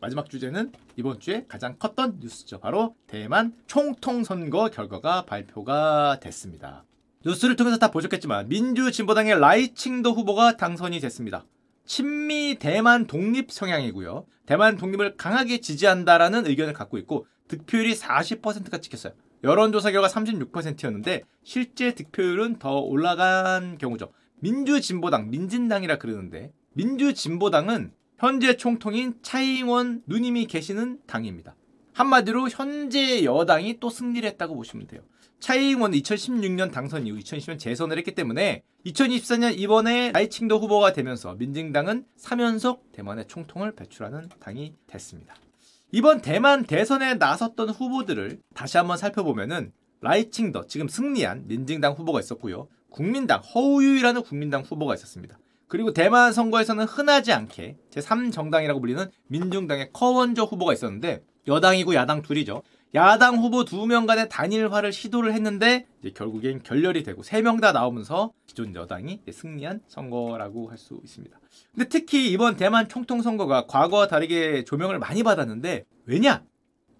마지막 주제는 이번 주에 가장 컸던 뉴스죠. 바로 대만 총통 선거 결과가 발표가 됐습니다. 뉴스를 통해서 다 보셨겠지만 민주진보당의 라이칭도 후보가 당선이 됐습니다. 친미 대만 독립 성향이고요. 대만 독립을 강하게 지지한다라는 의견을 갖고 있고 득표율이 40%가 찍혔어요. 여론조사 결과 36%였는데 실제 득표율은 더 올라간 경우죠. 민주진보당, 민진당이라 그러는데 민주진보당은 현재 총통인 차이잉원 누님이 계시는 당입니다. 한마디로 현재 여당이 또 승리를 했다고 보시면 돼요. 차이잉원은 2016년 당선 이후 2020년 재선을 했기 때문에 2024년 이번에 라이칭도 후보가 되면서 민진당은 3연속 대만의 총통을 배출하는 당이 됐습니다. 이번 대만 대선에 나섰던 후보들을 다시 한번 살펴보면은 라이칭더 지금 승리한 민진당 후보가 있었고요. 국민당 허우유이라는 국민당 후보가 있었습니다. 그리고 대만 선거에서는 흔하지 않게 제3정당이라고 불리는 민중당의 커원저 후보가 있었는데 여당이고 야당 둘이죠. 야당 후보 두 명 간의 단일화를 시도를 했는데 결국엔 결렬이 되고 세 명 다 나오면서 기존 여당이 승리한 선거라고 할 수 있습니다. 근데 특히 이번 대만 총통 선거가 과거와 다르게 조명을 많이 받았는데 왜냐?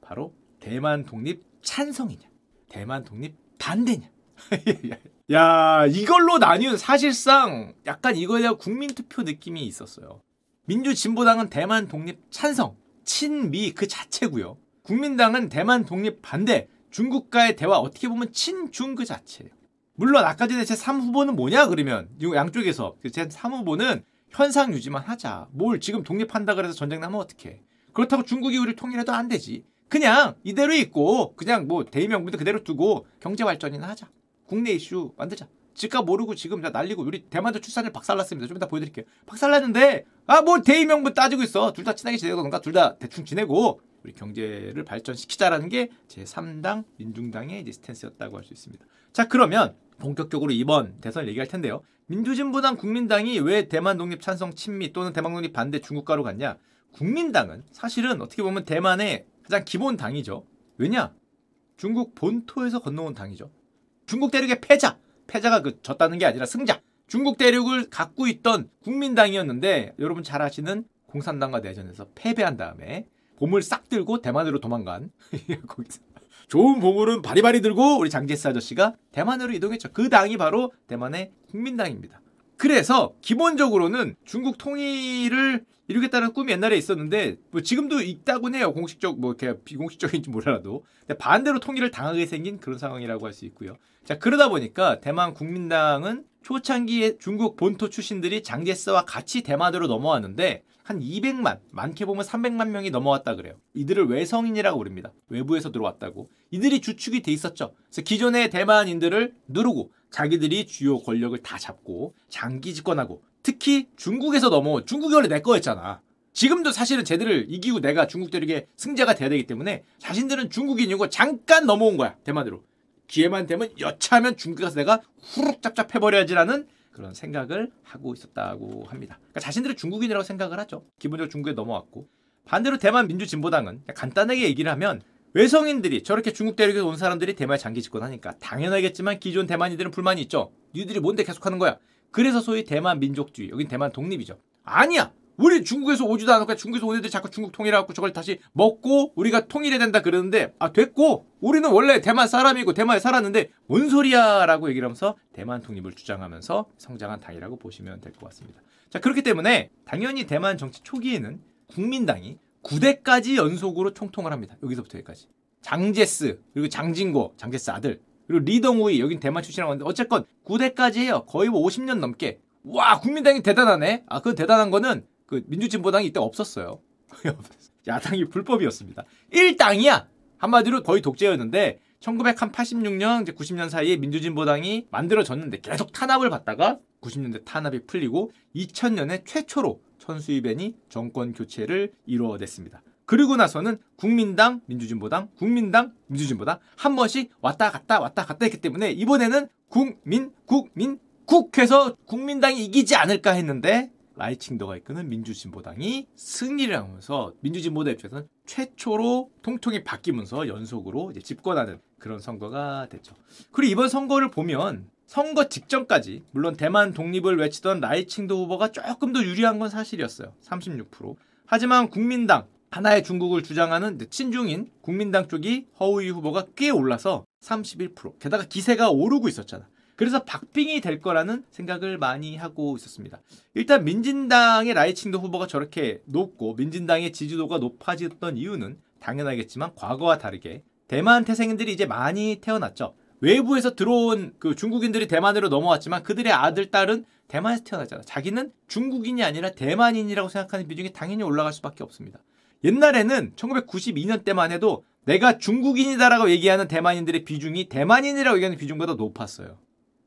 바로 대만 독립 찬성이냐? 대만 독립 반대냐? 야, 이걸로 나뉘은 사실상 약간 이거에 대한 국민투표 느낌이 있었어요. 민주진보당은 대만 독립 찬성, 친미 그 자체고요. 국민당은 대만 독립 반대, 중국과의 대화 어떻게 보면 친중 그 자체예요. 물론 아까 전에 제 3후보는 뭐냐 그러면 이 양쪽에서 제 3후보는 현상 유지만 하자. 뭘 지금 독립한다 그래서 전쟁 나면 어떡해. 그렇다고 중국이 우리를 통일해도 안 되지. 그냥 이대로 있고 그냥 뭐 대의명분도 그대로 두고 경제 발전이나 하자. 국내 이슈 만들자. 집값 모르고 지금 다 날리고 우리 대만도 출산율 박살났습니다. 좀 이따 보여드릴게요. 박살났는데 아 뭐 대의명분 따지고 있어. 둘 다 친하게 지내던가 둘 다 대충 지내고 우리 경제를 발전시키자라는 게 제3당 민중당의 이제 스탠스였다고 할 수 있습니다. 자 그러면 본격적으로 이번 대선 얘기할 텐데요. 민주진보당 국민당이 왜 대만 독립 찬성 친미 또는 대만 독립 반대 중국가로 갔냐? 국민당은 사실은 어떻게 보면 대만의 가장 기본 당이죠. 왜냐? 중국 본토에서 건너온 당이죠. 중국 대륙의 패자, 패자가 그 졌다는 게 아니라 승자. 중국 대륙을 갖고 있던 국민당이었는데 여러분 잘 아시는 공산당과 내전에서 패배한 다음에 보물 싹 들고 대만으로 도망간 거기서 좋은 보물은 바리바리 들고 우리 장제스 아저씨가 대만으로 이동했죠. 그 당이 바로 대만의 국민당입니다. 그래서 기본적으로는 중국 통일을 이루겠다는 꿈이 옛날에 있었는데 뭐 지금도 있다곤 해요. 공식적 뭐 이렇게 비공식적인지 몰라도. 근데 반대로 통일을 당하게 생긴 그런 상황이라고 할 수 있고요. 자 그러다 보니까 대만 국민당은 초창기에 중국 본토 출신들이 장제스와 같이 대만으로 넘어왔는데 한 200만, 많게 보면 300만 명이 넘어왔다 그래요. 이들을 외성인이라고 부릅니다. 외부에서 들어왔다고. 이들이 주축이 돼 있었죠. 그래서 기존의 대만인들을 누르고 자기들이 주요 권력을 다 잡고 장기 집권하고 특히 중국에서 넘어 중국이 원래 내 거였잖아. 지금도 사실은 쟤들을 이기고 내가 중국 대륙의 승자가 돼야 되기 때문에 자신들은 중국인이고 잠깐 넘어온 거야 대만으로. 기회만 되면 여차하면 중국에 가서 내가 후룩 짭짭해버려야지라는 그런 생각을 하고 있었다고 합니다. 그러니까 자신들은 중국인이라고 생각을 하죠. 기본적으로 중국에 넘어왔고 반대로 대만 민주진보당은 간단하게 얘기를 하면 외성인들이 저렇게 중국 대륙에서 온 사람들이 대만에 장기 집권하니까 당연하겠지만 기존 대만인들은 불만이 있죠. 니들이 뭔데 계속하는 거야? 그래서 소위 대만 민족주의, 여긴 대만 독립이죠. 아니야. 우리 중국에서 오지도 않았고 중국에서 온 애들이 자꾸 중국 통일해갖고 저걸 다시 먹고 우리가 통일해야 된다 그러는데 아 됐고 우리는 원래 대만 사람이고 대만에 살았는데 뭔 소리야 라고 얘기를 하면서 대만 독립을 주장하면서 성장한 당이라고 보시면 될 것 같습니다. 자 그렇기 때문에 당연히 대만 정치 초기에는 국민당이 9대까지 연속으로 총통을 합니다. 여기서부터 여기까지. 장제스 그리고 장진고 장제스 아들 그리고 리덩우이 여긴 대만 출신이라고 하는데 어쨌건 9대까지 해요. 거의 뭐 50년 넘게. 와 국민당이 대단하네. 아 그 대단한 거는 그 민주진보당이 이때 없었어요. 야당이 불법이었습니다. 1당이야. 한마디로 거의 독재였는데 1986년 이제 90년 사이에 민주진보당이 만들어졌는데 계속 탄압을 받다가 90년대 탄압이 풀리고 2000년에 최초로 천수희변이 정권 교체를 이루어냈습니다. 그리고 나서는 국민당, 민주진보당, 국민당, 민주진보당 한 번씩 왔다 갔다 왔다 갔다 했기 때문에 이번에는 국민, 국민, 국해서 국민당이 이기지 않을까 했는데 라이칭더가 이끄는 민주진보당이 승리를 하면서 민주진보당 입장에서는 최초로 통통이 바뀌면서 연속으로 집권하는 그런 선거가 됐죠. 그리고 이번 선거를 보면 선거 직전까지 물론 대만 독립을 외치던 라이칭더 후보가 조금 더 유리한 건 사실이었어요. 36%. 하지만 국민당 하나의 중국을 주장하는 친중인 국민당 쪽이 허우이 후보가 꽤 올라서 31% 게다가 기세가 오르고 있었잖아. 그래서 박빙이 될 거라는 생각을 많이 하고 있었습니다. 일단 민진당의 라이칭도 후보가 저렇게 높고 민진당의 지지도가 높아졌던 이유는 당연하겠지만 과거와 다르게 대만 태생인들이 이제 많이 태어났죠. 외부에서 들어온 그 중국인들이 대만으로 넘어왔지만 그들의 아들, 딸은 대만에서 태어나잖아. 자기는 중국인이 아니라 대만인이라고 생각하는 비중이 당연히 올라갈 수밖에 없습니다. 옛날에는 1992년 때만 해도 내가 중국인이다라고 얘기하는 대만인들의 비중이 대만인이라고 얘기하는 비중보다 높았어요.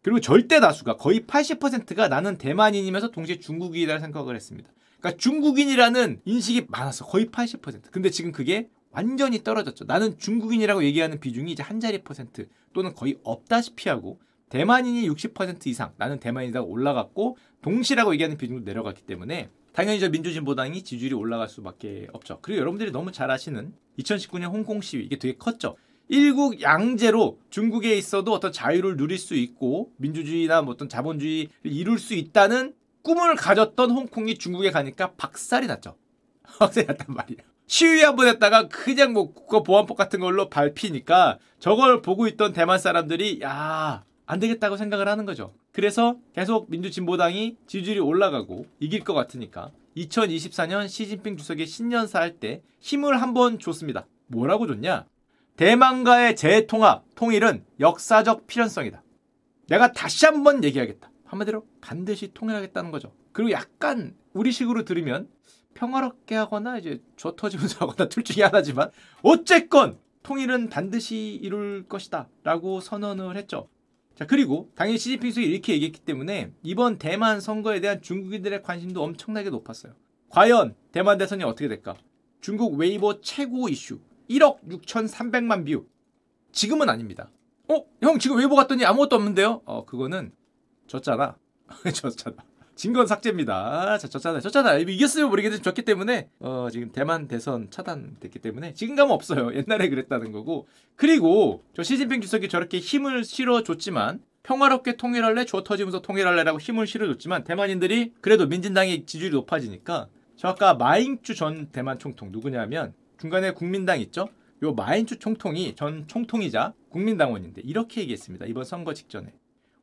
그리고 절대 다수가 거의 80%가 나는 대만인이면서 동시에 중국인이라는 생각을 했습니다. 그러니까 중국인이라는 인식이 많았어. 거의 80%. 근데 지금 그게 완전히 떨어졌죠. 나는 중국인이라고 얘기하는 비중이 이제 한 자리 퍼센트 또는 거의 없다시피 하고 대만인이 60% 이상 나는 대만이다 올라갔고 동시라고 얘기하는 비중도 내려갔기 때문에 당연히 저 민주진보당이 지지율이 올라갈 수밖에 없죠. 그리고 여러분들이 너무 잘 아시는 2019년 홍콩 시위 이게 되게 컸죠. 일국 양제로 중국에 있어도 어떤 자유를 누릴 수 있고 민주주의나 뭐 어떤 자본주의를 이룰 수 있다는 꿈을 가졌던 홍콩이 중국에 가니까 박살이 났죠. 박살이 났단 말이야. 시위 한번 했다가 그냥 뭐 국가보안법 같은 걸로 밟히니까 저걸 보고 있던 대만 사람들이 야, 안 되겠다고 생각을 하는 거죠. 그래서 계속 민주진보당이 지지율이 올라가고 이길 것 같으니까 2024년 시진핑 주석의 신년사 할 때 힘을 한번 줬습니다. 뭐라고 줬냐? 대만과의 재통합, 통일은 역사적 필연성이다. 내가 다시 한번 얘기하겠다. 한마디로 반드시 통일하겠다는 거죠. 그리고 약간 우리식으로 들으면 평화롭게 하거나 이제 조 터지면서 하거나 둘 중에 하나지만 어쨌건 통일은 반드시 이룰 것이다 라고 선언을 했죠. 자 그리고 당연히 시진핑 수석이 이렇게 얘기했기 때문에 이번 대만 선거에 대한 중국인들의 관심도 엄청나게 높았어요. 과연 대만 대선이 어떻게 될까? 중국 웨이보 최고 이슈 1억 6,300만 뷰. 지금은 아닙니다. 어? 형 지금 웨이보 갔더니 아무것도 없는데요? 어 그거는 졌잖아. 졌잖아. 진 건 삭제입니다. 자, 졌잖아요. 졌잖아. 이겼으면 모르겠는데 졌기 때문에 어, 지금 대만 대선 차단됐기 때문에 지금 가면 없어요. 옛날에 그랬다는 거고. 그리고 저 시진핑 주석이 저렇게 힘을 실어줬지만 평화롭게 통일할래? 줘 터지면서 통일할래 라고 힘을 실어줬지만 대만인들이 그래도 민진당의 지지율이 높아지니까 저 아까 마잉추 전 대만 총통 누구냐면 중간에 국민당 있죠? 요 마잉추 총통이 전 총통이자 국민당원인데 이렇게 얘기했습니다. 이번 선거 직전에.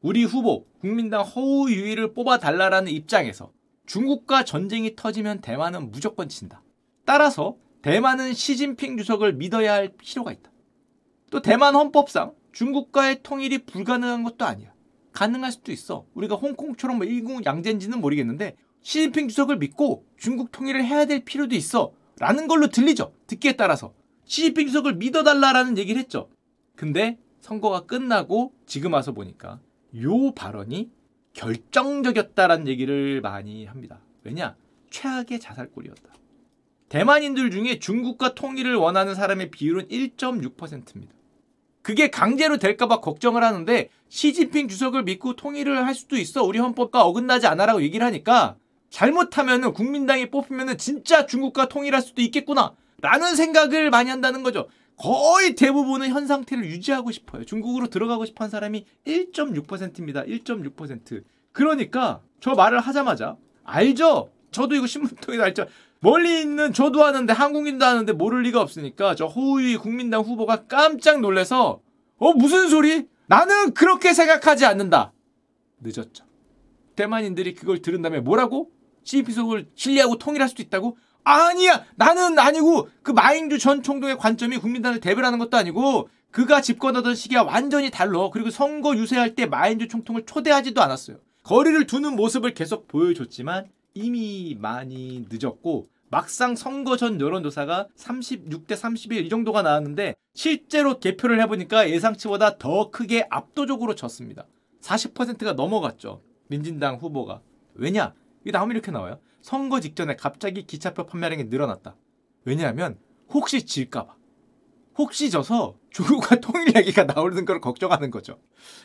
우리 후보 국민당 허우유이를 뽑아 달라라는 입장에서 중국과 전쟁이 터지면 대만은 무조건 친다. 따라서 대만은 시진핑 주석을 믿어야 할 필요가 있다. 또 대만 헌법상 중국과의 통일이 불가능한 것도 아니야. 가능할 수도 있어. 우리가 홍콩처럼 뭐 일국 양제인지는 모르겠는데 시진핑 주석을 믿고 중국 통일을 해야 될 필요도 있어. 라는 걸로 들리죠. 듣기에 따라서. 시진핑 주석을 믿어달라라는 얘기를 했죠. 근데 선거가 끝나고 지금 와서 보니까 요 발언이 결정적이었다라는 얘기를 많이 합니다. 왜냐? 최악의 자살골이었다. 대만인들 중에 중국과 통일을 원하는 사람의 비율은 1.6%입니다. 그게 강제로 될까봐 걱정을 하는데 시진핑 주석을 믿고 통일을 할 수도 있어. 우리 헌법과 어긋나지 않아라고 얘기를 하니까 잘못하면은 국민당이 뽑히면은 진짜 중국과 통일할 수도 있겠구나. 라는 생각을 많이 한다는 거죠. 거의 대부분은 현 상태를 유지하고 싶어요. 중국으로 들어가고 싶어 한 사람이 1.6%입니다. 1.6%. 그러니까 저 말을 하자마자 알죠? 저도 이거 신문 통해서 알죠? 멀리 있는 저도 하는데 한국인도 하는데 모를 리가 없으니까 저 호위 국민당 후보가 깜짝 놀래서 어 무슨 소리? 나는 그렇게 생각하지 않는다. 늦었죠. 대만인들이 그걸 들은 다음에 뭐라고? CP속을 신뢰하고 통일할 수도 있다고? 아니야! 나는 아니고 그 마잉주 전 총독의 관점이 국민당을 대변하는 것도 아니고 그가 집권하던 시기와 완전히 달러 그리고 선거 유세할 때 마잉주 총통을 초대하지도 않았어요. 거리를 두는 모습을 계속 보여줬지만 이미 많이 늦었고 막상 선거 전 여론조사가 36대 31 이 정도가 나왔는데 실제로 개표를 해보니까 예상치보다 더 크게 압도적으로 졌습니다. 40%가 넘어갔죠. 민진당 후보가. 왜냐 이게 나오면 이렇게 나와요 선거 직전에 갑자기 기차표 판매량이 늘어났다. 왜냐하면 혹시 질까봐. 혹시 져서 중국과 통일 얘기가 나오는 걸 걱정하는 거죠.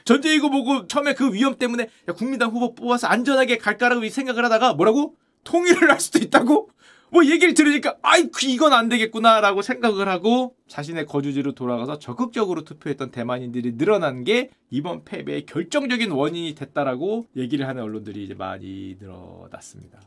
전제 이거 보고 처음에 그 위험 때문에 야, 국민당 후보 뽑아서 안전하게 갈까라고 생각을 하다가 뭐라고? 통일을 할 수도 있다고? 뭐 얘기를 들으니까 아이 이건 안 되겠구나라고 생각을 하고 자신의 거주지로 돌아가서 적극적으로 투표했던 대만인들이 늘어난 게 이번 패배의 결정적인 원인이 됐다라고 얘기를 하는 언론들이 이제 많이 늘어났습니다.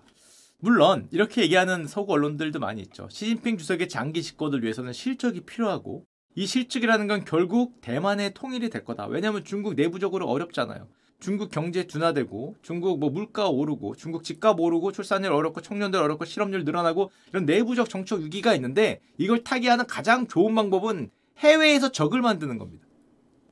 물론 이렇게 얘기하는 서구 언론들도 많이 있죠. 시진핑 주석의 장기 집권을 위해서는 실적이 필요하고 이 실적이라는 건 결국 대만의 통일이 될 거다. 왜냐하면 중국 내부적으로 어렵잖아요. 중국 경제 둔화되고 중국 뭐 물가 오르고 중국 집값 오르고 출산율 어렵고 청년들 어렵고 실업률 늘어나고 이런 내부적 정책 위기가 있는데 이걸 타개하는 가장 좋은 방법은 해외에서 적을 만드는 겁니다.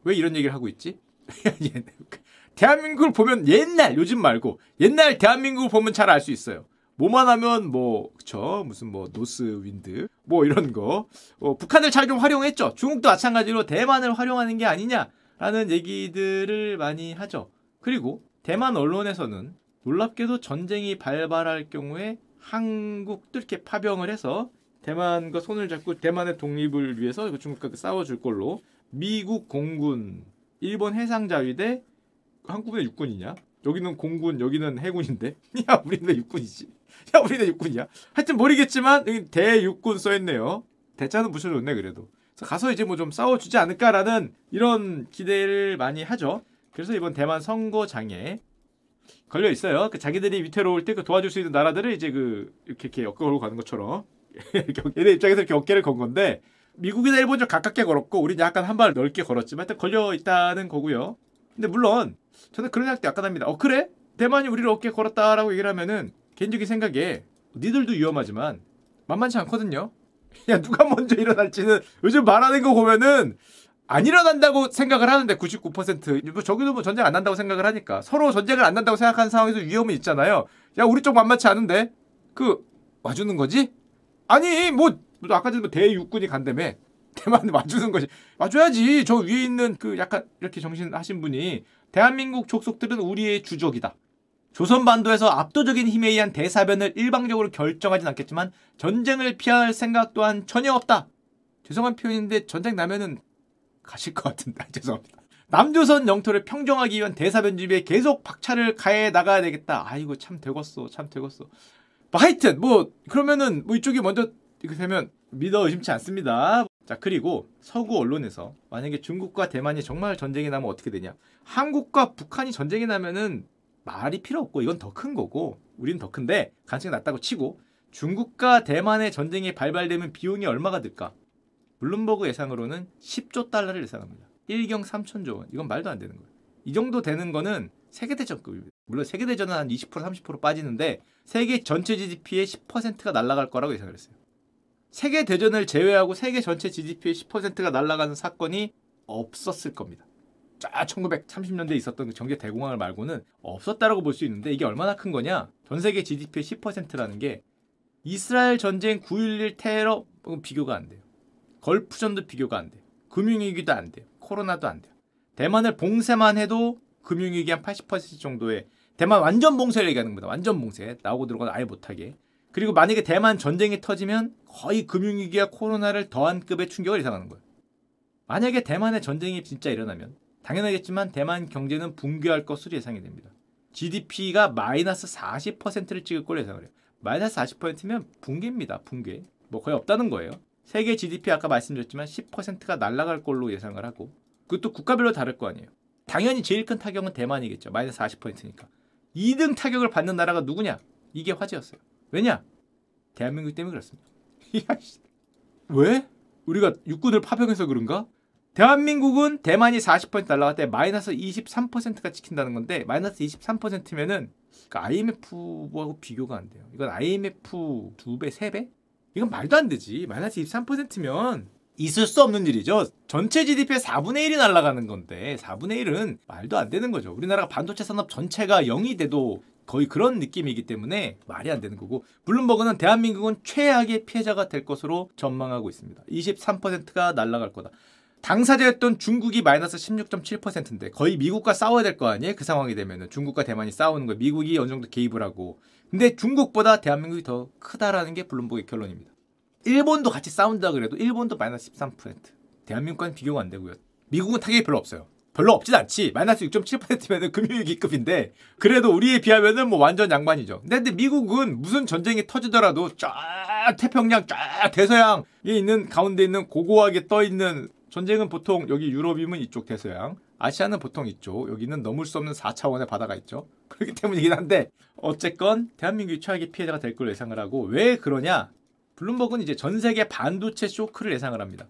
왜 이런 얘기를 하고 있지? 대한민국을 보면 옛날 요즘 말고 옛날 대한민국을 보면 잘 알 수 있어요. 뭐만 하면 뭐 그쵸 무슨 뭐 노스 윈드 뭐 이런 거 어, 북한을 잘 좀 활용했죠. 중국도 마찬가지로 대만을 활용하는 게 아니냐라는 얘기들을 많이 하죠. 그리고 대만 언론에서는 놀랍게도 전쟁이 발발할 경우에 한국도 이렇게 파병을 해서 대만과 손을 잡고 대만의 독립을 위해서 그 중국과 싸워줄 걸로 미국 공군, 일본 해상자위대, 한국의 육군이냐? 여기는 공군, 여기는 해군인데? 야, 우리는 육군이지. 야, 우리는 육군이야. 하여튼 모르겠지만 여기 대육군 써있네요. 대자는 붙여줬네 그래도. 가서 이제 뭐 좀 싸워주지 않을까라는 이런 기대를 많이 하죠. 그래서 이번 대만 선거장에 걸려 있어요. 그 자기들이 위태로울 때 그 도와줄 수 있는 나라들을 이제 그 이렇게 이렇게 엮어 걸고 가는 것처럼 얘네 입장에서 이렇게 어깨를 건 건데 미국이나 일본 좀 가깝게 걸었고 우리는 약간 한 발 넓게 걸었지만 일단 걸려 있다는 거고요. 근데 물론 저는 그런 생각도 약간 합니다. 어 그래? 대만이 우리를 어깨 걸었다라고 얘기를 하면은 개인적인 생각에 니들도 위험하지만 만만치 않거든요. 야 누가 먼저 일어날지는 요즘 말하는 거 보면은 안 일어난다고 생각을 하는데 99%뭐 저기도 뭐 전쟁 안 난다고 생각을 하니까 서로 전쟁을 안 난다고 생각하는 상황에서 위험이 있잖아요. 야 우리 쪽 만만치 않은데 그 와주는 거지? 아니 뭐, 뭐 아까 전에 뭐 대육군이 간다며 대만 와주는 거지 와줘야지 저 위에 있는 그 약간 이렇게 정신하신 분이 대한민국 족속들은 우리의 주적이다. 조선반도에서 압도적인 힘에 의한 대사변을 일방적으로 결정하진 않겠지만 전쟁을 피할 생각 또한 전혀 없다. 죄송한 표현인데 전쟁 나면은 가실 것 같은데 죄송합니다. 남조선 영토를 평정하기 위한 대사변 준비에 계속 박차를 가해 나가야 되겠다. 아이고 참 되겠어, 참 되겠어. 뭐 하여튼 뭐 그러면은 뭐 이쪽이 먼저 이렇게 되면 믿어 의심치 않습니다. 자 그리고 서구 언론에서 만약에 중국과 대만이 정말 전쟁이 나면 어떻게 되냐? 한국과 북한이 전쟁이 나면은 말이 필요 없고 이건 더 큰 거고 우리는 더 큰데 가능성이 낮다고 치고 중국과 대만의 전쟁이 발발되면 비용이 얼마가 들까? 블룸버그 예상으로는 10조 달러를 예상합니다. 1경 3천조 원. 이건 말도 안 되는 거예요. 이 정도 되는 거는 세계대전급입니다. 물론 세계대전은 한 20% 30% 빠지는데 세계 전체 GDP의 10%가 날아갈 거라고 예상을 했어요. 세계대전을 제외하고 세계 전체 GDP의 10%가 날아가는 사건이 없었을 겁니다. 쫙 1930년대에 있었던 그 정계 대공황을 말고는 없었다라고 볼 수 있는데 이게 얼마나 큰 거냐? 전 세계 GDP의 10%라는 게 이스라엘 전쟁 9.11 테러 비교가 안 돼요. 걸프전도 비교가 안 돼요. 금융위기도 안 돼요. 코로나도 안 돼요. 대만을 봉쇄만 해도 금융위기 한 80% 정도의 대만 완전 봉쇄를 얘기하는 겁니다. 완전 봉쇄. 나오고 들어가도 아예 못하게. 그리고 만약에 대만 전쟁이 터지면 거의 금융위기와 코로나를 더한 급의 충격을 예상하는 거예요. 만약에 대만의 전쟁이 진짜 일어나면 당연하겠지만 대만 경제는 붕괴할 것으로 예상이 됩니다. GDP가 마이너스 40%를 찍을 걸로 예상을 해요. 마이너스 40%면 붕괴입니다. 붕괴. 뭐 거의 없다는 거예요. 세계 GDP 아까 말씀드렸지만 10%가 날아갈 걸로 예상을 하고 그것도 국가별로 다를 거 아니에요. 당연히 제일 큰 타격은 대만이겠죠. 마이너스 40%니까. 2등 타격을 받는 나라가 누구냐? 이게 화제였어요. 왜냐? 대한민국 때문에 그렇습니다. 왜? 우리가 육군을 파병해서 그런가? 대한민국은 대만이 40% 날라갈 때 마이너스 23%가 찍힌다는 건데 마이너스 23%면은 그러니까 IMF하고 비교가 안 돼요. 이건 IMF 두 배, 세 배? 이건 말도 안 되지. 마이너스 23%면 있을 수 없는 일이죠. 전체 GDP의 4분의 1이 날아가는 건데 4분의 1은 말도 안 되는 거죠. 우리나라가 반도체 산업 전체가 0이 돼도 거의 그런 느낌이기 때문에 말이 안 되는 거고 블룸버그는 대한민국은 최악의 피해자가 될 것으로 전망하고 있습니다. 23%가 날아갈 거다. 당사자였던 중국이 마이너스 16.7%인데 거의 미국과 싸워야 될 거 아니에요? 그 상황이 되면 중국과 대만이 싸우는 거예요. 미국이 어느 정도 개입을 하고 근데 중국보다 대한민국이 더 크다라는 게 블룸버그의 결론입니다. 일본도 같이 싸운다 그래도 일본도 마이너스 13%. 대한민국과는 비교가 안 되고요. 미국은 타격이 별로 없어요. 별로 없진 않지. 마이너스 6.7%면은 금융위기급인데 그래도 우리에 비하면은 뭐 완전 양반이죠. 근데, 근데 미국은 무슨 전쟁이 터지더라도 쫙 태평양 쫙 대서양에 있는 가운데 있는 고고하게 떠 있는 전쟁은 보통 여기 유럽이면 이쪽 대서양 아시아는 보통 있죠. 여기는 넘을 수 없는 4차원의 바다가 있죠. 그렇기 때문이긴 한데 어쨌건 대한민국이 최악의 피해자가 될걸 예상을 하고 왜 그러냐? 블룸버그는 이제 전 세계 반도체 쇼크를 예상을 합니다.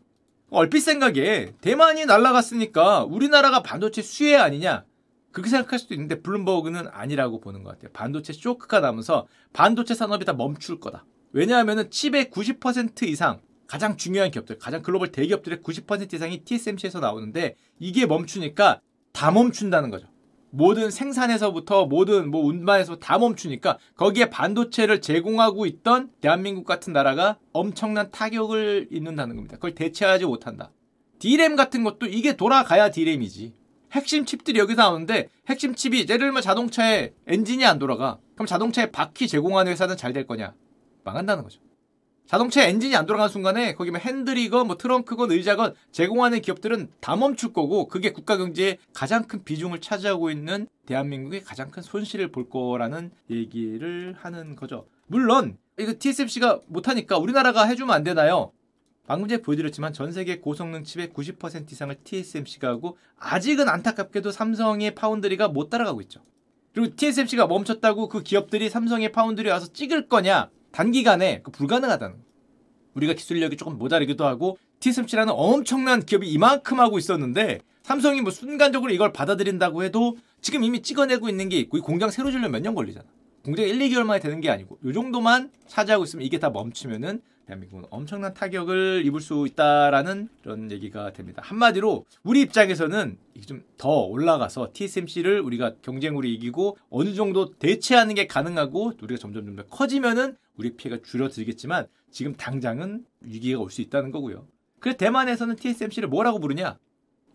얼핏 생각에 대만이 날아갔으니까 우리나라가 반도체 수혜 아니냐? 그렇게 생각할 수도 있는데 블룸버그는 아니라고 보는 것 같아요. 반도체 쇼크가 나면서 반도체 산업이 다 멈출 거다. 왜냐하면 칩의 90% 이상 가장 중요한 기업들, 가장 글로벌 대기업들의 90% 이상이 TSMC에서 나오는데 이게 멈추니까 다 멈춘다는 거죠. 모든 생산에서부터 모든 뭐 운반에서 다 멈추니까 거기에 반도체를 제공하고 있던 대한민국 같은 나라가 엄청난 타격을 입는다는 겁니다. 그걸 대체하지 못한다. D램 같은 것도 이게 돌아가야 D램이지. 핵심 칩들이 여기서 나오는데 핵심 칩이 예를 들면 자동차에 엔진이 안 돌아가. 그럼 자동차에 바퀴 제공하는 회사는 잘 될 거냐? 망한다는 거죠. 자동차 엔진이 안 돌아가는 순간에 거기 뭐 핸들이건 뭐 트렁크건 의자건 제공하는 기업들은 다 멈출 거고 그게 국가 경제에 가장 큰 비중을 차지하고 있는 대한민국의 가장 큰 손실을 볼 거라는 얘기를 하는 거죠. 물론 이거 TSMC가 못하니까 우리나라가 해주면 안 되나요? 방금 전에 보여드렸지만 전 세계 고성능 칩의 90% 이상을 TSMC가 하고 아직은 안타깝게도 삼성의 파운드리가 못 따라가고 있죠. 그리고 TSMC가 멈췄다고 그 기업들이 삼성의 파운드리 와서 찍을 거냐? 단기간에 그 불가능하다는 우리가 기술력이 조금 모자르기도 하고 TSMC라는 엄청난 기업이 이만큼 하고 있었는데 삼성이 뭐 순간적으로 이걸 받아들인다고 해도 지금 이미 찍어내고 있는 게 있고 이 공장 새로 지려면 몇 년 걸리잖아. 공장 1, 2개월 만에 되는 게 아니고 이 정도만 차지하고 있으면 이게 다 멈추면은 대한민국은 엄청난 타격을 입을 수 있다라는 그런 얘기가 됩니다. 한마디로 우리 입장에서는 좀 더 올라가서 TSMC를 우리가 경쟁으로 이기고 어느 정도 대체하는 게 가능하고 우리가 점점 점 커지면은 우리 피해가 줄어들겠지만 지금 당장은 위기가 올 수 있다는 거고요. 그래서 대만에서는 TSMC를 뭐라고 부르냐?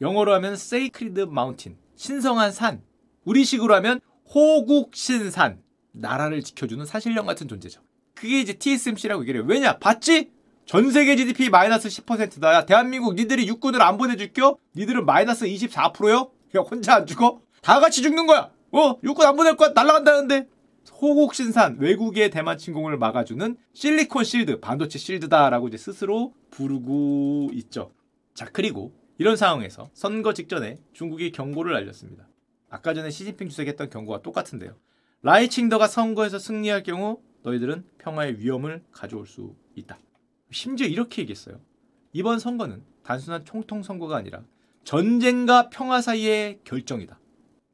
영어로 하면 Sacred Mountain, 신성한 산. 우리식으로 하면 호국신산, 나라를 지켜주는 사실령 같은 존재죠. 그게 이제 TSMC라고 얘기를 해요. 왜냐? 봤지? 전 세계 GDP 마이너스 10%다. 야, 대한민국 니들이 육군을 안 보내줄겨? 니들은 마이너스 24%요? 야, 혼자 안 죽어? 다 같이 죽는 거야! 어? 육군 안 보낼 거야? 날라간다는데? 호국신산 외국의 대만 침공을 막아주는 실리콘 실드, 반도체 실드다라고 이제 스스로 부르고 있죠. 자, 그리고 이런 상황에서 선거 직전에 중국이 경고를 알렸습니다. 아까 전에 시진핑 주석이 했던 경고와 똑같은데요. 라이칭더가 선거에서 승리할 경우 너희들은 평화의 위험을 가져올 수 있다. 심지어 이렇게 얘기했어요. 이번 선거는 단순한 총통 선거가 아니라 전쟁과 평화 사이의 결정이다.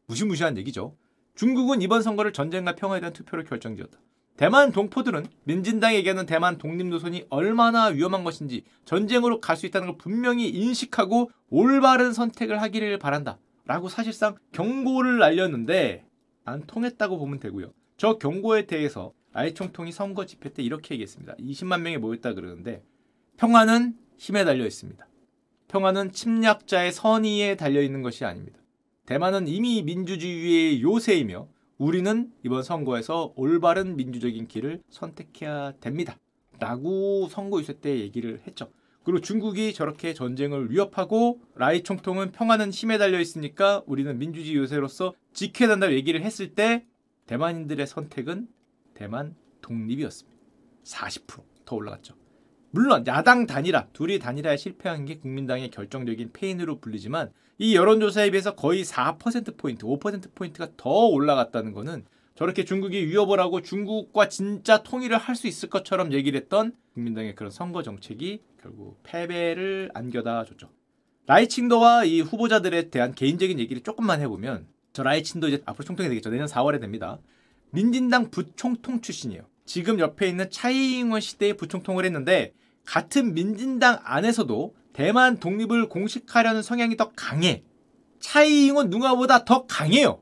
무시무시한 얘기죠. 중국은 이번 선거를 전쟁과 평화에 대한 투표로 결정지었다. 대만 동포들은 민진당이 얘기하는 대만 독립노선이 얼마나 위험한 것인지 전쟁으로 갈 수 있다는 걸 분명히 인식하고 올바른 선택을 하기를 바란다. 라고 사실상 경고를 날렸는데 안 통했다고 보면 되고요. 저 경고에 대해서 아이총통이 선거 집회 때 이렇게 얘기했습니다. 20만 명이 모였다 그러는데 평화는 힘에 달려 있습니다. 평화는 침략자의 선의에 달려 있는 것이 아닙니다. 대만은 이미 민주주의의 요새이며 우리는 이번 선거에서 올바른 민주적인 길을 선택해야 됩니다. 라고 선거 유세 때 얘기를 했죠. 그리고 중국이 저렇게 전쟁을 위협하고 라이 총통은 평화는 힘에 달려 있으니까 우리는 민주주의 요새로서 지켜야 된다고 얘기를 했을 때 대만인들의 선택은 대만 독립이었습니다. 40%더 올라갔죠. 물론 야당 단일화, 둘이 단일화에 실패한 게 국민당의 결정적인 페인으로 불리지만 이 여론조사에 비해서 거의 4%포인트, 5%포인트가 더 올라갔다는 것은 저렇게 중국이 위협을 하고 중국과 진짜 통일을 할 수 있을 것처럼 얘기를 했던 국민당의 그런 선거 정책이 결국 패배를 안겨다 줬죠. 라이칭도와 이 후보자들에 대한 개인적인 얘기를 조금만 해보면 저 라이칭도 이제 앞으로 총통이 되겠죠. 내년 4월에 됩니다. 민진당 부총통 출신이에요. 지금 옆에 있는 차이잉원 시대에 부총통을 했는데 같은 민진당 안에서도 대만 독립을 공식하려는 성향이 더 강해. 차이잉원 누가보다 더 강해요.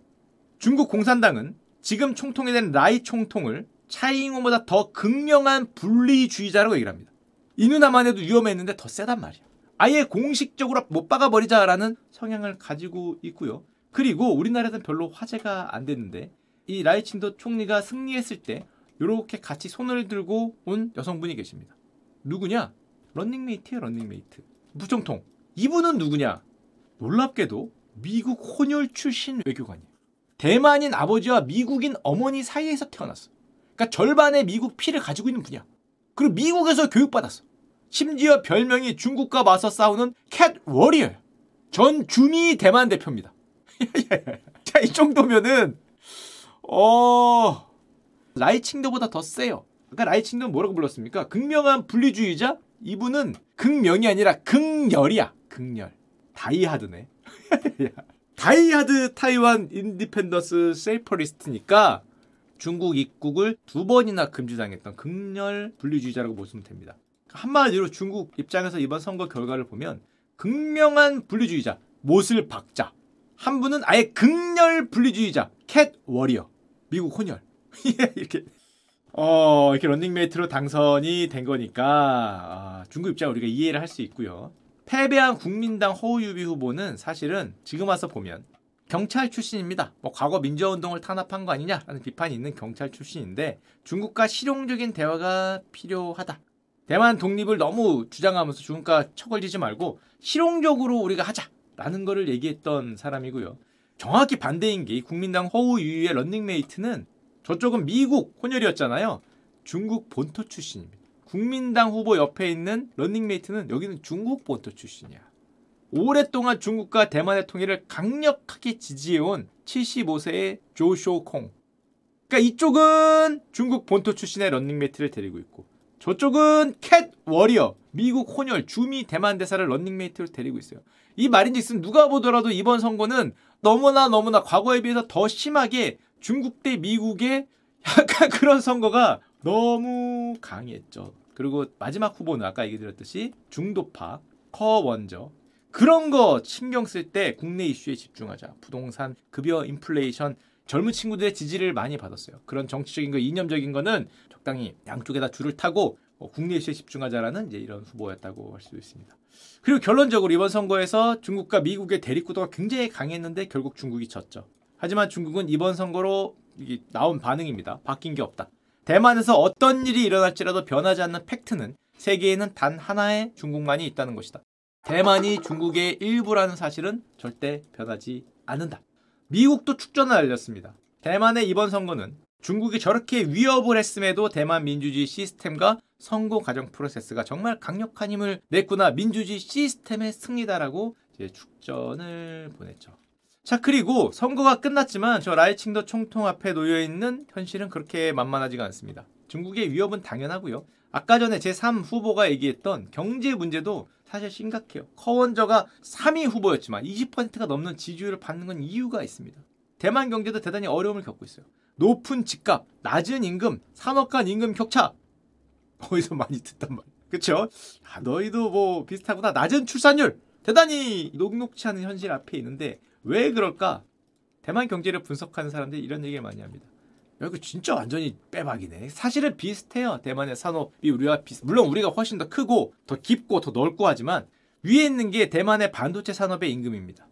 중국 공산당은 지금 총통이 된 라이 총통을 차이잉원보다 더 극명한 분리주의자라고 얘기를 합니다. 이 누나만 해도 위험했는데 더 세단 말이야. 아예 공식적으로 못 박아버리자라는 성향을 가지고 있고요. 그리고 우리나라에서는 별로 화제가 안 됐는데 이 라이칭더 총리가 승리했을 때 이렇게 같이 손을 들고 온 여성분이 계십니다. 누구냐? 런닝메이트예요, 런닝메이트. 부총통. 이분은 누구냐? 놀랍게도 미국 혼혈 출신 외교관이에요. 대만인 아버지와 미국인 어머니 사이에서 태어났어. 그러니까 절반의 미국 피를 가지고 있는 분이야. 그리고 미국에서 교육받았어. 심지어 별명이 중국과 맞서 싸우는 cat warrior. 전 주미 대만 대표입니다. 자, 이 정도면은 어 라이칭더보다 더 세요. 아까 라이칭더 뭐라고 불렀습니까? 극명한 분리주의자? 이분은 극명이 아니라 극렬이야. 극렬. 다이하드네. Die-hard Taiwan independence separatist니까 중국 입국을 두 번이나 금지당했던 극렬 분리주의자라고 보시면 됩니다. 한마디로 중국 입장에서 이번 선거 결과를 보면 극명한 분리주의자, 못을 박자. 한 분은 아예 극렬 분리주의자, cat warrior, 미국 혼혈. 이렇게 어 이렇게 런닝메이트로 당선이 된 거니까 아, 중국 입장 우리가 이해를 할 수 있고요. 패배한 국민당 허우유이 후보는 사실은 지금 와서 보면 경찰 출신입니다. 뭐 과거 민주화운동을 탄압한 거 아니냐라는 비판이 있는 경찰 출신인데 중국과 실용적인 대화가 필요하다. 대만 독립을 너무 주장하면서 중국과 처걸리지 말고 실용적으로 우리가 하자라는 거를 얘기했던 사람이고요. 정확히 반대인 게 국민당 허우유이의 런닝메이트는 저쪽은 미국 혼혈이었잖아요. 중국 본토 출신입니다. 국민당 후보 옆에 있는 런닝메이트는 여기는 중국 본토 출신이야. 오랫동안 중국과 대만의 통일을 강력하게 지지해온 75세의 조쇼콩. 그러니까 이쪽은 중국 본토 출신의 런닝메이트를 데리고 있고 저쪽은 cat warrior 미국 혼혈 주미 대만 대사를 런닝메이트로 데리고 있어요. 이 말인즉슨 누가 보더라도 이번 선거는 너무나 너무나 과거에 비해서 더 심하게 중국 대 미국의 약간 그런 선거가 너무 강했죠. 그리고 마지막 후보는 아까 얘기 드렸듯이 중도파 커원저 그런 거 신경 쓸 때 국내 이슈에 집중하자. 부동산, 급여, 인플레이션 젊은 친구들의 지지를 많이 받았어요. 그런 정치적인 거, 이념적인 거는 적당히 양쪽에다 줄을 타고 어, 국내 이슈에 집중하자라는 이제 이런 후보였다고 할 수 있습니다. 그리고 결론적으로 이번 선거에서 중국과 미국의 대립구도가 굉장히 강했는데 결국 중국이 졌죠. 하지만 중국은 이번 선거로 나온 반응입니다. 바뀐 게 없다. 대만에서 어떤 일이 일어날지라도 변하지 않는 팩트는 세계에는 단 하나의 중국만이 있다는 것이다. 대만이 중국의 일부라는 사실은 절대 변하지 않는다. 미국도 축전을 알렸습니다. 대만의 이번 선거는 중국이 저렇게 위협을 했음에도 대만 민주주의 시스템과 선거 과정 프로세스가 정말 강력한 힘을 냈구나 민주주의 시스템의 승리다라고 이제 축전을 보냈죠. 자 그리고 선거가 끝났지만 저 라이칭더 총통 앞에 놓여 있는 현실은 그렇게 만만하지가 않습니다. 중국의 위협은 당연하고요. 아까 전에 제3 후보가 얘기했던 경제 문제도 사실 심각해요. 커원저가 3위 후보였지만 20%가 넘는 지지율을 받는 건 이유가 있습니다. 대만 경제도 대단히 어려움을 겪고 있어요. 높은 집값, 낮은 임금, 산업 간 임금 격차. 거기서 많이 듣단 말이야. 그쵸? 아, 너희도 뭐 비슷하구나. 낮은 출산율. 대단히 녹록치 않은 현실 앞에 있는데 왜 그럴까? 대만 경제를 분석하는 사람들이 이런 얘기를 많이 합니다. 야, 이거 진짜 완전히 빼박이네. 사실은 비슷해요. 대만의 산업이 우리와 비슷. 물론 우리가 훨씬 더 크고 더 깊고 더 넓고 하지만 위에 있는 게 대만의 반도체 산업의 임금입니다.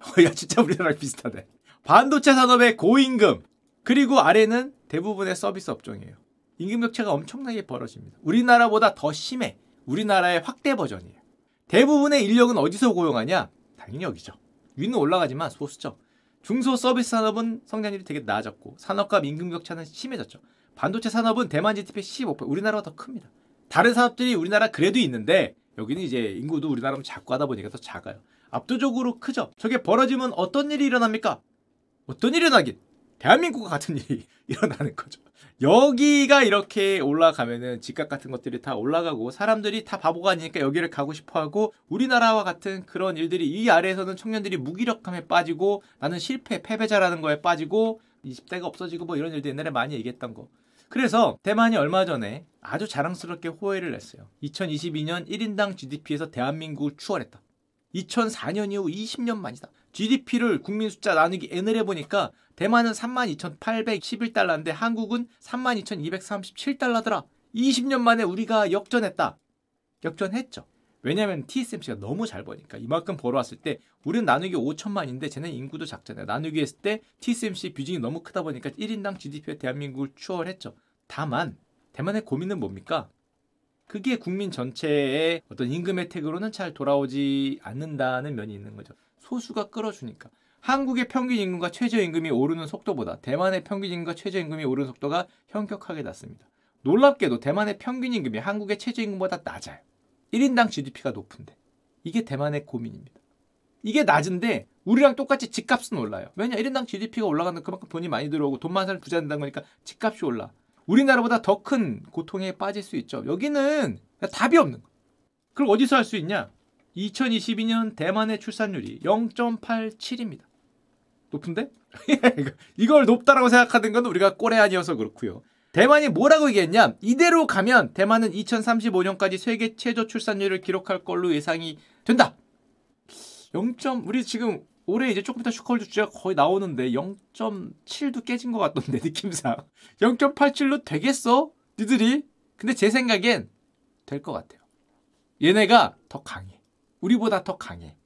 어, 야 진짜 우리나라랑 비슷하네. 반도체 산업의 고임금 그리고 아래는 대부분의 서비스 업종이에요. 임금 격차가 엄청나게 벌어집니다. 우리나라보다 더 심해. 우리나라의 확대 버전이에요. 대부분의 인력은 어디서 고용하냐? 당연히 여기죠. 위는 올라가지만 소수죠. 중소 서비스 산업은 성장률이 되게 낮았고 산업과 임금 격차는 심해졌죠. 반도체 산업은 대만 GDP 15%, 우리나라가 더 큽니다. 다른 산업들이 우리나라 그래도 있는데 여기는 이제 인구도 우리나라보다 작고 하다 보니까 더 작아요. 압도적으로 크죠. 저게 벌어지면 어떤 일이 일어납니까? 어떤 일이 일어나긴 대한민국과 같은 일이 일어나는 거죠. 여기가 이렇게 올라가면은 집값 같은 것들이 다 올라가고 사람들이 다 바보가 아니니까 여기를 가고 싶어 하고 우리나라와 같은 그런 일들이 이 아래에서는 청년들이 무기력함에 빠지고 나는 실패, 패배자라는 거에 빠지고 20대가 없어지고 뭐 이런 일도 옛날에 많이 얘기했던 거. 그래서 대만이 얼마 전에 아주 자랑스럽게 호의를 냈어요. 2022년 1인당 GDP에서 대한민국을 추월했다. 2004년 이후 20년 만이다. GDP를 국민 숫자 나누기 n을 해보니까 대만은 32,811달러인데 한국은 32,237달러더라. 20년 만에 우리가 역전했다. 역전했죠. 왜냐하면 TSMC가 너무 잘 버니까 이만큼 벌어왔을 때 우리는 나누기 5천만인데 쟤네 인구도 작잖아요. 나누기 했을 때 TSMC 비중이 너무 크다 보니까 1인당 GDP에 대한민국을 추월했죠. 다만 대만의 고민은 뭡니까? 그게 국민 전체의 어떤 임금 혜택으로는 잘 돌아오지 않는다는 면이 있는 거죠. 소수가 끌어주니까. 한국의 평균 임금과 최저임금이 오르는 속도보다 대만의 평균 임금과 최저임금이 오르는 속도가 현격하게 낮습니다. 놀랍게도 대만의 평균 임금이 한국의 최저임금보다 낮아요. 1인당 GDP가 높은데. 이게 대만의 고민입니다. 이게 낮은데 우리랑 똑같이 집값은 올라요. 왜냐 1인당 GDP가 올라가는 그만큼 돈이 많이 들어오고 돈 많은 사람이 부자 된다는 거니까 집값이 올라. 우리나라보다 더 큰 고통에 빠질 수 있죠. 여기는 답이 없는 거. 그걸 어디서 할 수 있냐? 2022년 대만의 출산율이 0.87입니다. 높은데? 이걸 높다라고 생각하는 건 우리가 꼴에 아니어서 그렇고요. 대만이 뭐라고 얘기했냐? 이대로 가면 대만은 2035년까지 세계 최저 출산율을 기록할 걸로 예상이 된다. 0. 우리 지금 올해 이제 조금 이따 슈컬즈 주제가 거의 나오는데 0.7도 깨진 것 같던데 느낌상 0.87로 되겠어? 니들이? 근데 제 생각엔 될 것 같아요. 얘네가 더 강해. 우리보다 더 강해.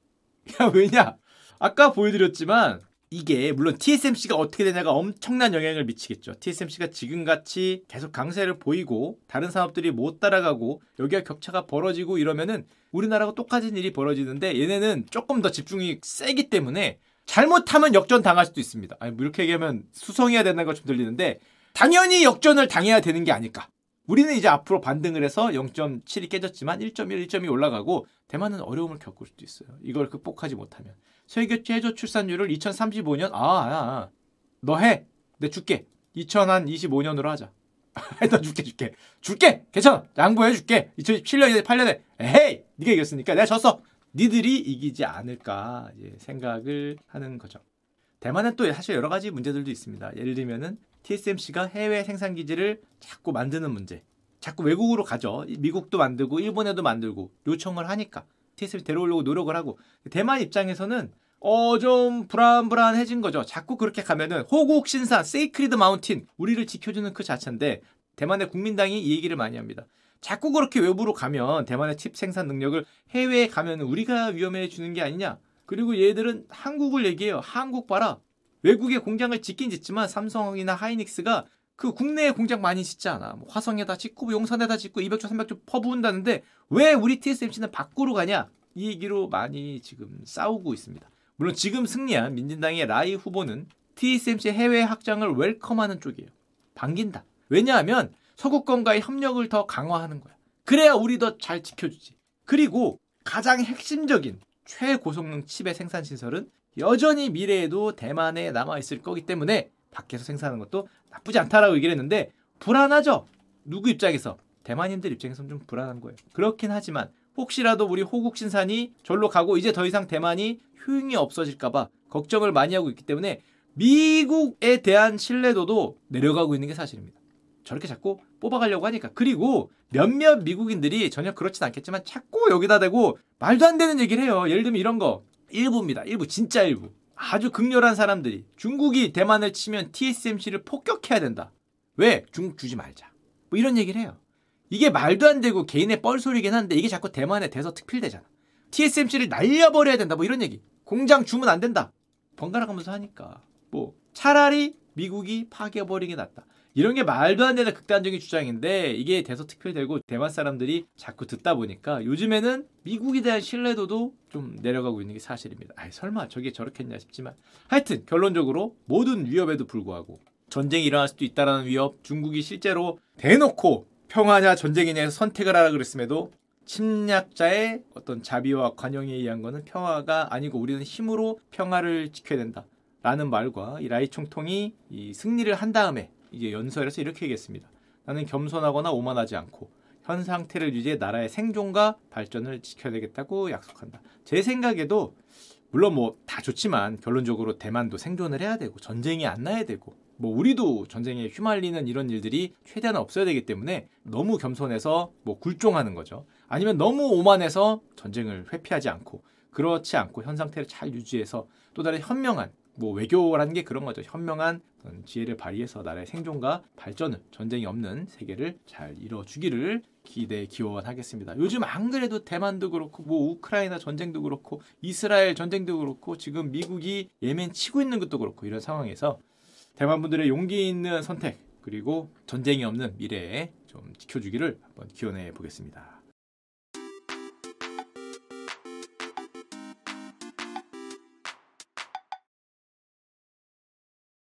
야 왜냐? 아까 보여드렸지만 이게 물론 TSMC가 어떻게 되냐가 엄청난 영향을 미치겠죠. TSMC가 지금같이 계속 강세를 보이고 다른 산업들이 못 따라가고 여기가 격차가 벌어지고 이러면은 우리나라가 똑같은 일이 벌어지는데 얘네는 조금 더 집중이 세기 때문에 잘못하면 역전 당할 수도 있습니다. 아니 뭐 이렇게 얘기하면 수성해야 된다는 것좀 들리는데 당연히 역전을 당해야 되는 게 아닐까. 우리는 이제 앞으로 반등을 해서 0.7이 깨졌지만 1.1, 1.2 올라가고 대만은 어려움을 겪을 수도 있어요. 이걸 극복하지 못하면. 세계 최저 출산율을 2035년 아, 아, 아. 너 해. 내 줄게. 2025년으로 하자. 너 줄게 줄게. 줄게. 괜찮아. 양보해 줄게. 2017년에 8년에 에헤이. 네가 이겼으니까 내가 졌어. 니들이 이기지 않을까 생각을 하는 거죠. 대만은 또 사실 여러 가지 문제들도 있습니다. 예를 들면은 TSMC가 해외 생산 기지를 자꾸 만드는 문제. 자꾸 외국으로 가죠. 미국도 만들고 일본에도 만들고 요청을 하니까 TSMC 데려오려고 노력을 하고 대만 입장에서는 어 좀 불안불안해진 거죠. 자꾸 그렇게 가면은 호국 신사 세이크리드 마운틴 우리를 지켜주는 그 자체인데 대만의 국민당이 이 얘기를 많이 합니다. 자꾸 그렇게 외부로 가면 대만의 칩 생산 능력을 해외에 가면 우리가 위험해 주는 게 아니냐. 그리고 얘들은 한국을 얘기해요. 한국 봐라. 외국의 공장을 짓긴 짓지만 삼성이나 하이닉스가 그 국내에 공장 많이 짓지 않아. 뭐 화성에다 짓고 뭐 용산에다 짓고 200조 300조 퍼부은다는데 왜 우리 TSMC는 밖으로 가냐? 이 얘기로 많이 지금 싸우고 있습니다. 물론 지금 승리한 민진당의 라이 후보는 TSMC 해외 확장을 웰컴하는 쪽이에요. 반긴다. 왜냐하면 서구권과의 협력을 더 강화하는 거야. 그래야 우리 더 잘 지켜주지. 그리고 가장 핵심적인 최고성능 칩의 생산 시설은 여전히 미래에도 대만에 남아 있을 거기 때문에 밖에서 생산하는 것도 나쁘지 않다라고 얘기를 했는데 불안하죠. 누구 입장에서 대만인들 입장에서는 좀 불안한 거예요. 그렇긴 하지만 혹시라도 우리 호국 신산이 절로 가고 이제 더 이상 대만이 효용이 없어질까봐 걱정을 많이 하고 있기 때문에 미국에 대한 신뢰도도 내려가고 있는 게 사실입니다. 저렇게 자꾸 뽑아가려고 하니까. 그리고 몇몇 미국인들이 전혀 그렇진 않겠지만 자꾸 여기다 대고 말도 안 되는 얘기를 해요. 예를 들면 이런 거. 일부입니다. 일부. 진짜 일부. 아주 극렬한 사람들이 중국이 대만을 치면 TSMC를 폭격해야 된다. 왜? 중국 주지 말자. 뭐 이런 얘기를 해요. 이게 말도 안 되고 개인의 뻘소리긴 한데 이게 자꾸 대만에 대서 특필되잖아. TSMC를 날려버려야 된다. 뭐 이런 얘기. 공장 주면 안 된다. 번갈아 가면서 하니까. 뭐 차라리 미국이 파괴버리게 낫다. 이런 게 말도 안 되는 극단적인 주장인데 이게 대서특필되고 대만 사람들이 자꾸 듣다 보니까 요즘에는 미국에 대한 신뢰도도 좀 내려가고 있는 게 사실입니다. 아 설마 저게 저렇게 했냐 싶지만 하여튼 결론적으로 모든 위협에도 불구하고 전쟁이 일어날 수도 있다라는 위협 중국이 실제로 대놓고 평화냐 전쟁이냐 해서 선택을 하라 그랬음에도 침략자의 어떤 자비와 관용에 의한 것은 평화가 아니고 우리는 힘으로 평화를 지켜야 된다. 라는 말과 이 라이 총통이 이 승리를 한 다음에 이제 연설에서 이렇게 얘기했습니다. 나는 겸손하거나 오만하지 않고 현 상태를 유지해 나라의 생존과 발전을 지켜내겠다고 약속한다. 제 생각에도 물론 뭐 다 좋지만 결론적으로 대만도 생존을 해야 되고 전쟁이 안 나야 되고 뭐 우리도 전쟁에 휘말리는 이런 일들이 최대한 없어야 되기 때문에 너무 겸손해서 뭐 굴종하는 거죠. 아니면 너무 오만해서 전쟁을 회피하지 않고 그렇지 않고 현 상태를 잘 유지해서 또 다른 현명한 뭐 외교라는 게 그런 거죠. 현명한 지혜를 발휘해서 나라의 생존과 발전을 전쟁이 없는 세계를 잘 이뤄주기를 기대 기원하겠습니다. 요즘 안 그래도 대만도 그렇고 뭐 우크라이나 전쟁도 그렇고 이스라엘 전쟁도 그렇고 지금 미국이 예멘 치고 있는 것도 그렇고 이런 상황에서 대만 분들의 용기 있는 선택 그리고 전쟁이 없는 미래에 좀 지켜주기를 한번 기원해 보겠습니다.